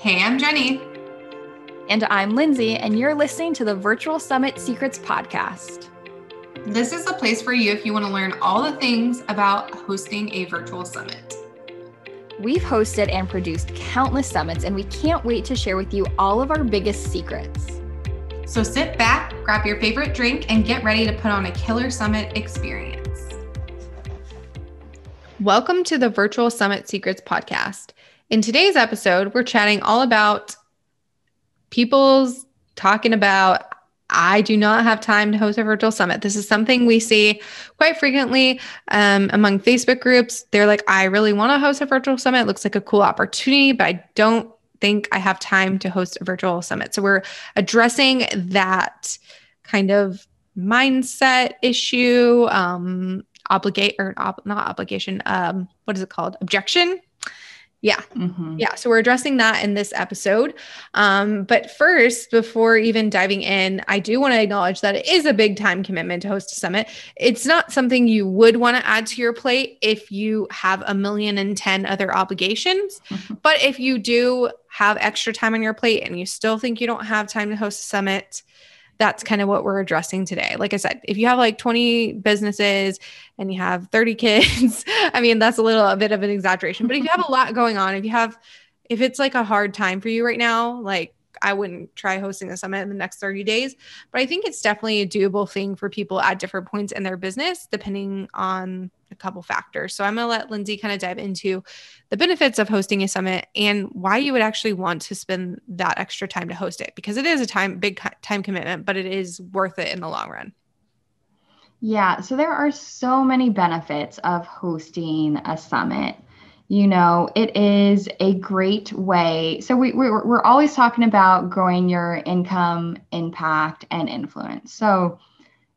Hey, I'm Jenny. And I'm Lindsay, and you're listening to the Virtual Summit Secrets Podcast. This is a place for you if you want to learn all the things about hosting a virtual summit. We've hosted and produced countless summits, and we can't wait to share with you all of our biggest secrets. So sit back, grab your favorite drink, and get ready to put on a killer summit experience. Welcome to the Virtual Summit Secrets Podcast. In today's episode, we're chatting all about people's talking about I do not have time to host a virtual summit. This is something we see quite frequently um, among Facebook groups. They're like, I really want to host a virtual summit. It looks like a cool opportunity, but I don't think I have time to host a virtual summit. So we're addressing that kind of mindset issue, um, obligate or ob- not obligation. Um, what is it called? Objection yeah. Mm-hmm. Yeah. So we're addressing that in this episode. Um, but first, before even diving in, I do want to acknowledge that it is a big time commitment to host a summit. It's not something you would want to add to your plate if you have a million and 10 other obligations. Mm-hmm. But if you do have extra time on your plate and you still think you don't have time to host a summit, that's kind of what we're addressing today. Like I said, if you have like 20 businesses and you have 30 kids, I mean, that's a little a bit of an exaggeration. But if you have a lot going on, if you have, if it's like a hard time for you right now, like I wouldn't try hosting a summit in the next 30 days, but I think it's definitely a doable thing for people at different points in their business, depending on a couple factors. So I'm going to let Lindsay kind of dive into the benefits of hosting a summit and why you would actually want to spend that extra time to host it because it is a time big time commitment, but it is worth it in the long run. Yeah, so there are so many benefits of hosting a summit you know it is a great way so we, we're, we're always talking about growing your income impact and influence so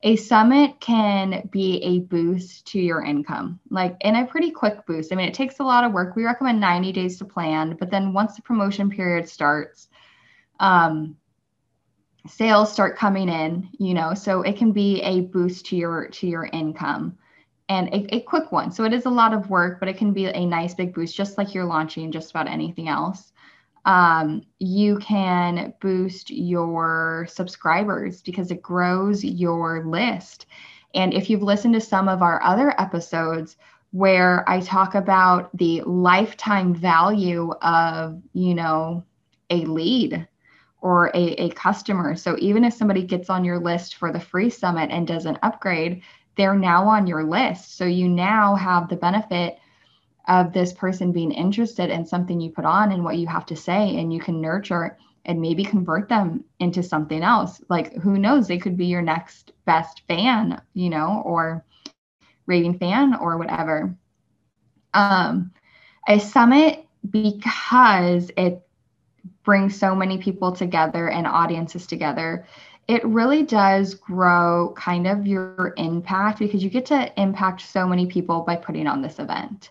a summit can be a boost to your income like in a pretty quick boost i mean it takes a lot of work we recommend 90 days to plan but then once the promotion period starts um, sales start coming in you know so it can be a boost to your to your income and a, a, quick one. So it is a lot of work, but it can be a nice big boost, just like you're launching just about anything else. Um, you can boost your subscribers because it grows your list. And if you've listened to some of our other episodes where I talk about the lifetime value of, you know, a lead or a, a customer. So even if somebody gets on your list for the free summit and does an upgrade, they're now on your list. So you now have the benefit of this person being interested in something you put on and what you have to say, and you can nurture and maybe convert them into something else. Like who knows, they could be your next best fan, you know, or raving fan or whatever. Um, a summit because it brings so many people together and audiences together it really does grow kind of your impact because you get to impact so many people by putting on this event.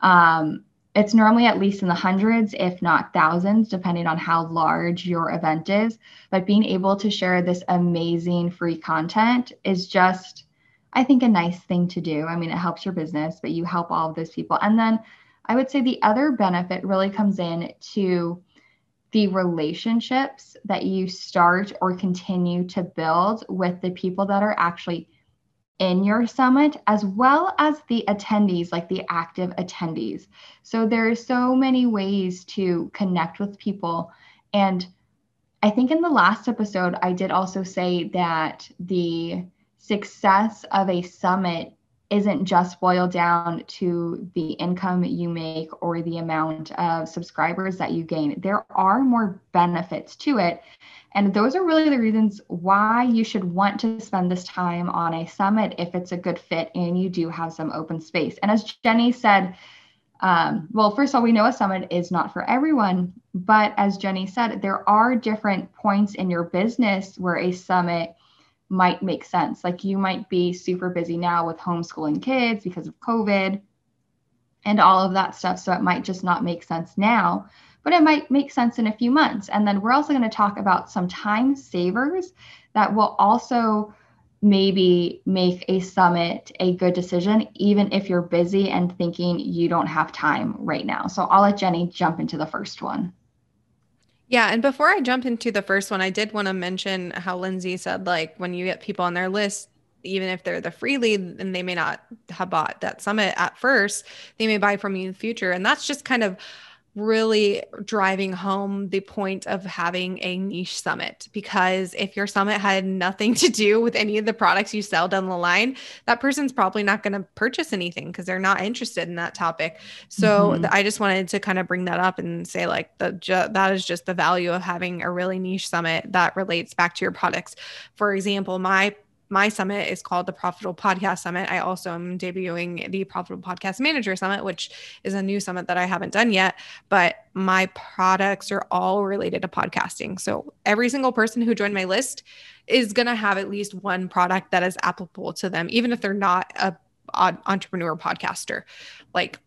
Um, it's normally at least in the hundreds, if not thousands, depending on how large your event is. But being able to share this amazing free content is just, I think, a nice thing to do. I mean, it helps your business, but you help all of those people. And then I would say the other benefit really comes in to the relationships that you start or continue to build with the people that are actually in your summit as well as the attendees like the active attendees. So there are so many ways to connect with people. And i think in the last episode i did also say that the success of a summit isn't just boiled down to the income you make or the amount of subscribers that you gain. There are more benefits to it. And those are really the reasons why you should want to spend this time on a summit if it's a good fit and you do have some open space. And as Jenny said, um, well, first of all, we know a summit is not for everyone, but as Jenny said, there are different points in your business where a summit might make sense. Like you might be super busy now with homeschooling kids because of COVID and all of that stuff. So it might just not make sense now, but it might make sense in a few months. And then we're also going to talk about some time savers that will also maybe make a summit a good decision, even if you're busy and thinking you don't have time right now. So I'll let Jenny jump into the first one. Yeah. And before I jump into the first one, I did want to mention how Lindsay said, like, when you get people on their list, even if they're the free lead and they may not have bought that summit at first, they may buy from you in the future. And that's just kind of really driving home the point of having a niche summit because if your summit had nothing to do with any of the products you sell down the line that person's probably not going to purchase anything because they're not interested in that topic so mm-hmm. i just wanted to kind of bring that up and say like the ju- that is just the value of having a really niche summit that relates back to your products for example my my summit is called the Profitable Podcast Summit. I also am debuting the Profitable Podcast Manager Summit, which is a new summit that I haven't done yet, but my products are all related to podcasting. So every single person who joined my list is going to have at least one product that is applicable to them, even if they're not a, entrepreneur podcaster. Like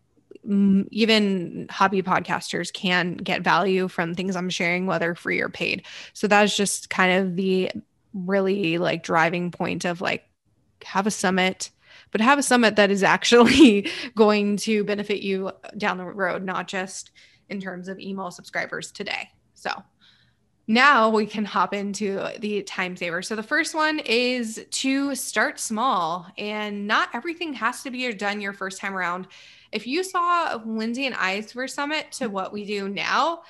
mm, even hobby podcasters can get value from things I'm sharing, whether free or paid. So that's just kind of the really like driving point of like have a summit but have a summit that is actually going to benefit you down the road not just in terms of email subscribers today so now we can hop into the time saver. So the first one is to start small and not everything has to be done your first time around. If you saw Lindsay and I's first summit to what we do now,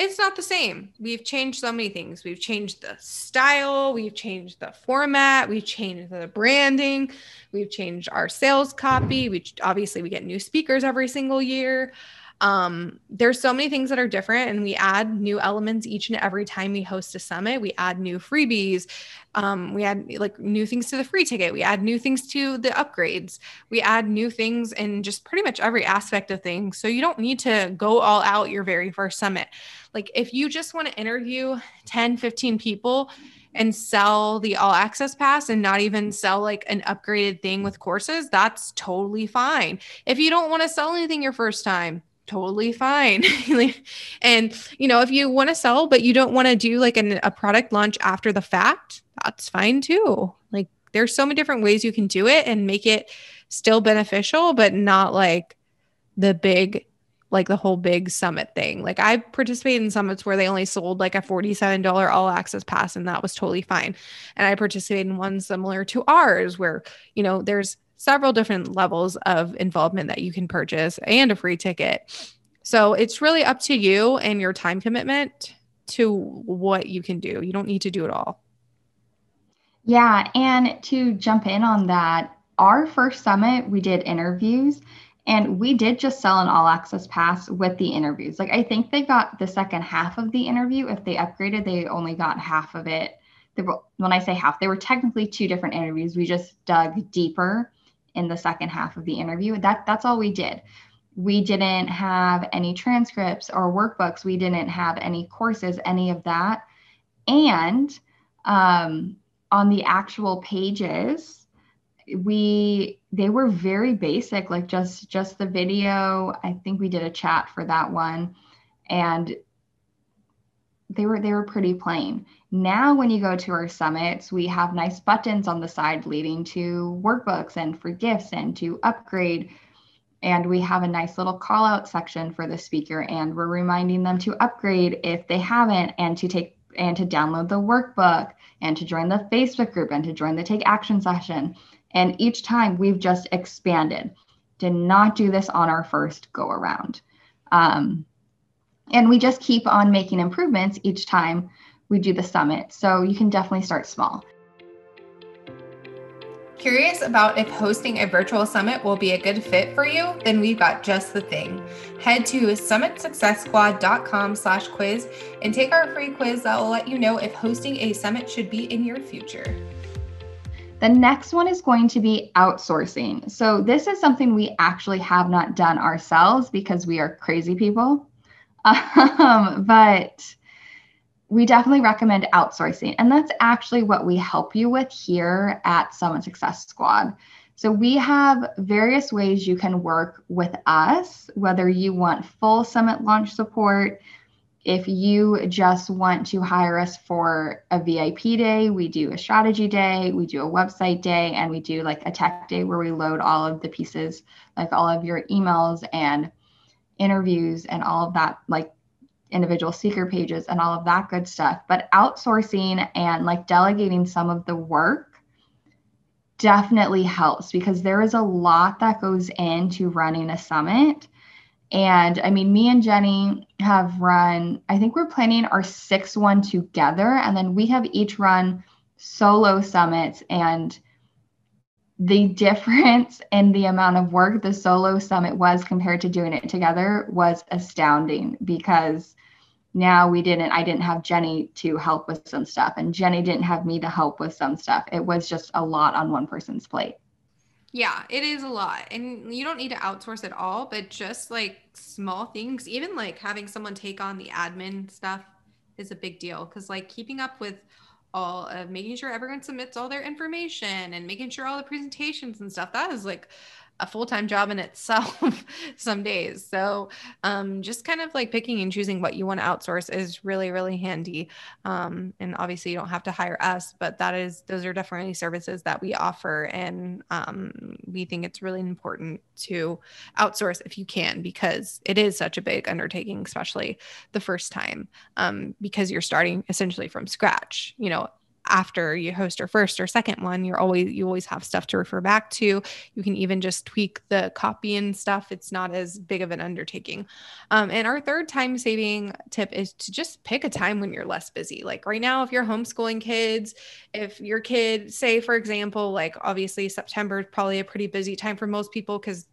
it's not the same. We've changed so many things. We've changed the style, we've changed the format, we've changed the branding, we've changed our sales copy. We obviously we get new speakers every single year um, there's so many things that are different and we add new elements each and every time we host a summit. We add new freebies. Um, we add like new things to the free ticket. We add new things to the upgrades. We add new things in just pretty much every aspect of things. So you don't need to go all out your very first summit. Like if you just want to interview 10 15 people and sell the all access pass and not even sell like an upgraded thing with courses, that's totally fine. If you don't want to sell anything your first time, totally fine. and you know, if you want to sell but you don't want to do like an, a product launch after the fact, that's fine too. Like there's so many different ways you can do it and make it still beneficial but not like the big like the whole big summit thing. Like I participated in summits where they only sold like a $47 all access pass and that was totally fine. And I participated in one similar to ours where, you know, there's several different levels of involvement that you can purchase and a free ticket. So it's really up to you and your time commitment to what you can do. You don't need to do it all. Yeah. And to jump in on that, our first summit, we did interviews and we did just sell an all access pass with the interviews. Like I think they got the second half of the interview. If they upgraded, they only got half of it. Were, when I say half, they were technically two different interviews. We just dug deeper in the second half of the interview. That that's all we did. We didn't have any transcripts or workbooks. We didn't have any courses, any of that. And um, on the actual pages, we they were very basic, like just just the video. I think we did a chat for that one, and they were they were pretty plain. Now when you go to our summits, we have nice buttons on the side leading to workbooks and for gifts and to upgrade. And we have a nice little call out section for the speaker and we're reminding them to upgrade if they haven't and to take and to download the workbook and to join the Facebook group and to join the take action session. And each time we've just expanded. Did not do this on our first go around. Um, and we just keep on making improvements each time we do the summit. So you can definitely start small. Curious about if hosting a virtual summit will be a good fit for you? Then we've got just the thing. Head to summitsuccesssquad.com slash quiz and take our free quiz that will let you know if hosting a summit should be in your future. The next one is going to be outsourcing. So this is something we actually have not done ourselves because we are crazy people. Um, but we definitely recommend outsourcing. And that's actually what we help you with here at Summit Success Squad. So we have various ways you can work with us, whether you want full summit launch support, if you just want to hire us for a VIP day, we do a strategy day, we do a website day, and we do like a tech day where we load all of the pieces, like all of your emails and interviews and all of that, like individual seeker pages and all of that good stuff. But outsourcing and like delegating some of the work definitely helps because there is a lot that goes into running a summit. And I mean, me and Jenny have run, I think we're planning our sixth one together. And then we have each run solo summits. And the difference in the amount of work the solo summit was compared to doing it together was astounding because now we didn't i didn't have jenny to help with some stuff and jenny didn't have me to help with some stuff. It was just a lot on one person's plate. Yeah it is a lot and you don't need to outsource it all but just like small things even like having someone take on the admin stuff is a big deal because like keeping up with all of making sure everyone submits all their information and making sure all the presentations and stuff. That is like a full-time job in itself some days. So um, just kind of like picking and choosing what you want to outsource is really really handy. Um, and obviously you don't have to hire us but that is those are definitely services that we offer and um, we think it's really important to outsource if you can because it is such a big undertaking especially the first time um, because you're starting essentially from scratch you know after you host your first or second one you're always you always have stuff to refer back to. You can even just tweak the copy and stuff. It's not as big of an undertaking. Um, and our third time saving tip is to just pick a time when you're less busy. Like right now if you're homeschooling kids if your kid say for example like obviously september is probably a pretty busy time for most people because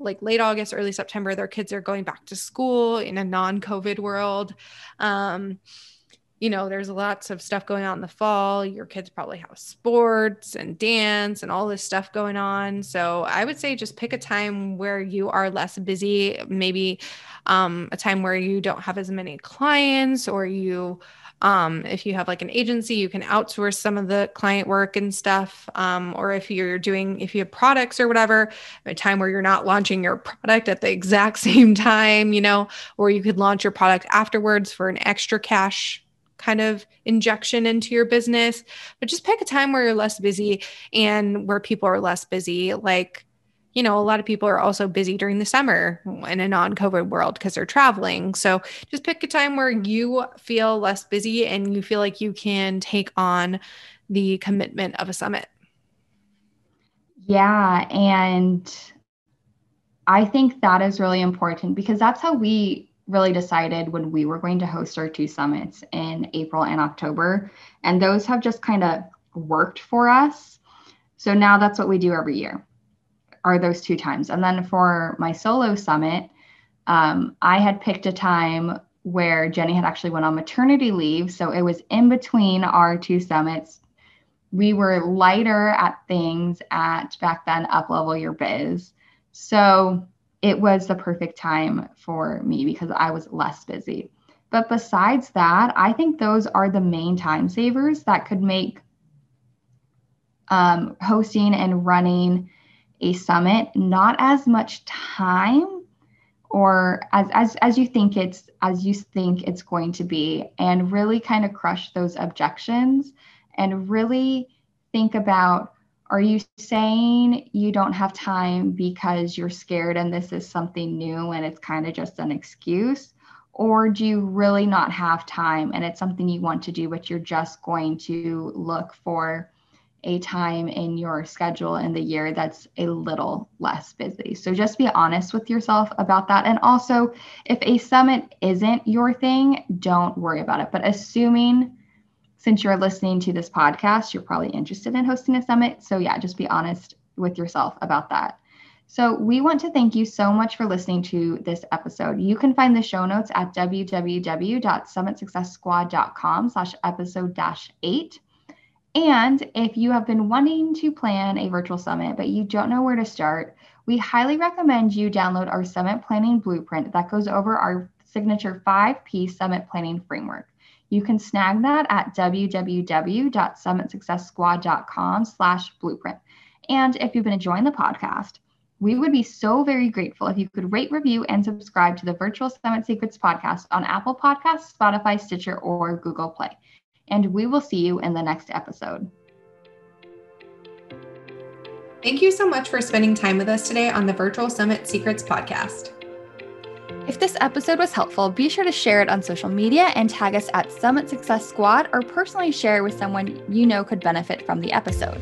like late August, early September, their kids are going back to school in a non COVID world. Um, you know, there's lots of stuff going on in the fall. Your kids probably have sports and dance and all this stuff going on. So I would say just pick a time where you are less busy, maybe um, a time where you don't have as many clients or you um, if you have like an agency, you can outsource some of the client work and stuff. Um, or if you're doing, if you have products or whatever, a time where you're not launching your product at the exact same time, you know, or you could launch your product afterwards for an extra cash kind of injection into your business, but just pick a time where you're less busy and where people are less busy. Like, you know, a lot of people are also busy during the summer in a non COVID world because they're traveling. So just pick a time where you feel less busy and you feel like you can take on the commitment of a summit. Yeah. And I think that is really important because that's how we really decided when we were going to host our two summits in April and October. And those have just kind of worked for us. So now that's what we do every year are those two times. And then for my solo summit, um, I had picked a time where Jenny had actually went on maternity leave. So it was in between our two summits. We were lighter at things at back then up level your biz. So it was the perfect time for me because I was less busy. But besides that, I think those are the main time savers that could make um, hosting and running a summit not as much time or as, as as you think it's as you think it's going to be and really kind of crush those objections and really think about are you saying you don't have time because you're scared and this is something new and it's kind of just an excuse? Or do you really not have time and it's something you want to do, but you're just going to look for a time in your schedule in the year that's a little less busy? So just be honest with yourself about that. And also, if a summit isn't your thing, don't worry about it. But assuming since you're listening to this podcast, you're probably interested in hosting a summit. So, yeah, just be honest with yourself about that. So, we want to thank you so much for listening to this episode. You can find the show notes at www.summitsuccesssquad.com slash episode dash eight. And if you have been wanting to plan a virtual summit, but you don't know where to start, we highly recommend you download our summit planning blueprint that goes over our signature five piece summit planning framework. You can snag that at www.summitsuccesssquad.com slash blueprint. And if you've been enjoying the podcast, we would be so very grateful if you could rate, review, and subscribe to the Virtual Summit Secrets podcast on Apple Podcasts, Spotify, Stitcher, or Google Play. And we will see you in the next episode. Thank you so much for spending time with us today on the Virtual Summit Secrets podcast. If this episode was helpful, be sure to share it on social media and tag us at Summit Success Squad or personally share with someone you know could benefit from the episode.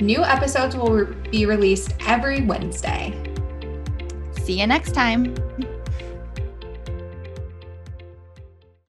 New episodes will be released every Wednesday. See you next time.